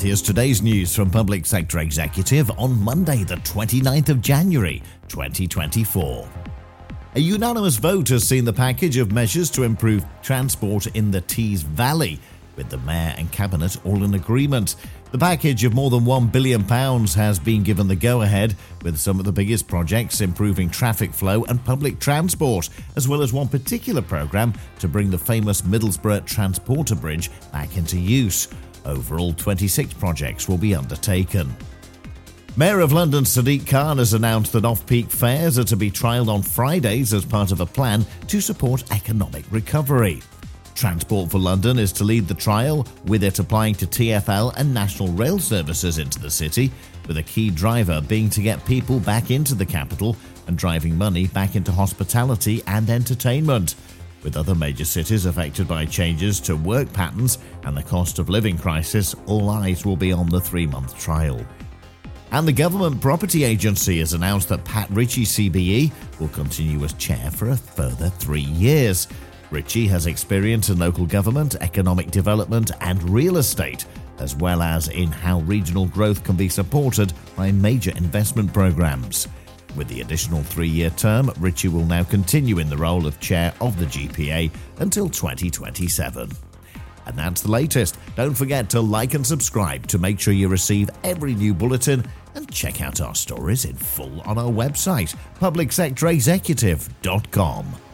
Here's today's news from Public Sector Executive on Monday, the 29th of January, 2024. A unanimous vote has seen the package of measures to improve transport in the Tees Valley, with the Mayor and Cabinet all in agreement. The package of more than £1 billion has been given the go ahead, with some of the biggest projects improving traffic flow and public transport, as well as one particular programme to bring the famous Middlesbrough Transporter Bridge back into use. Overall, 26 projects will be undertaken. Mayor of London Sadiq Khan has announced that off peak fares are to be trialled on Fridays as part of a plan to support economic recovery. Transport for London is to lead the trial, with it applying to TfL and national rail services into the city, with a key driver being to get people back into the capital and driving money back into hospitality and entertainment. With other major cities affected by changes to work patterns and the cost of living crisis, all eyes will be on the three month trial. And the Government Property Agency has announced that Pat Ritchie CBE will continue as chair for a further three years. Ritchie has experience in local government, economic development, and real estate, as well as in how regional growth can be supported by major investment programs. With the additional three year term, Ritchie will now continue in the role of chair of the GPA until 2027. And that's the latest. Don't forget to like and subscribe to make sure you receive every new bulletin and check out our stories in full on our website, publicsectorexecutive.com.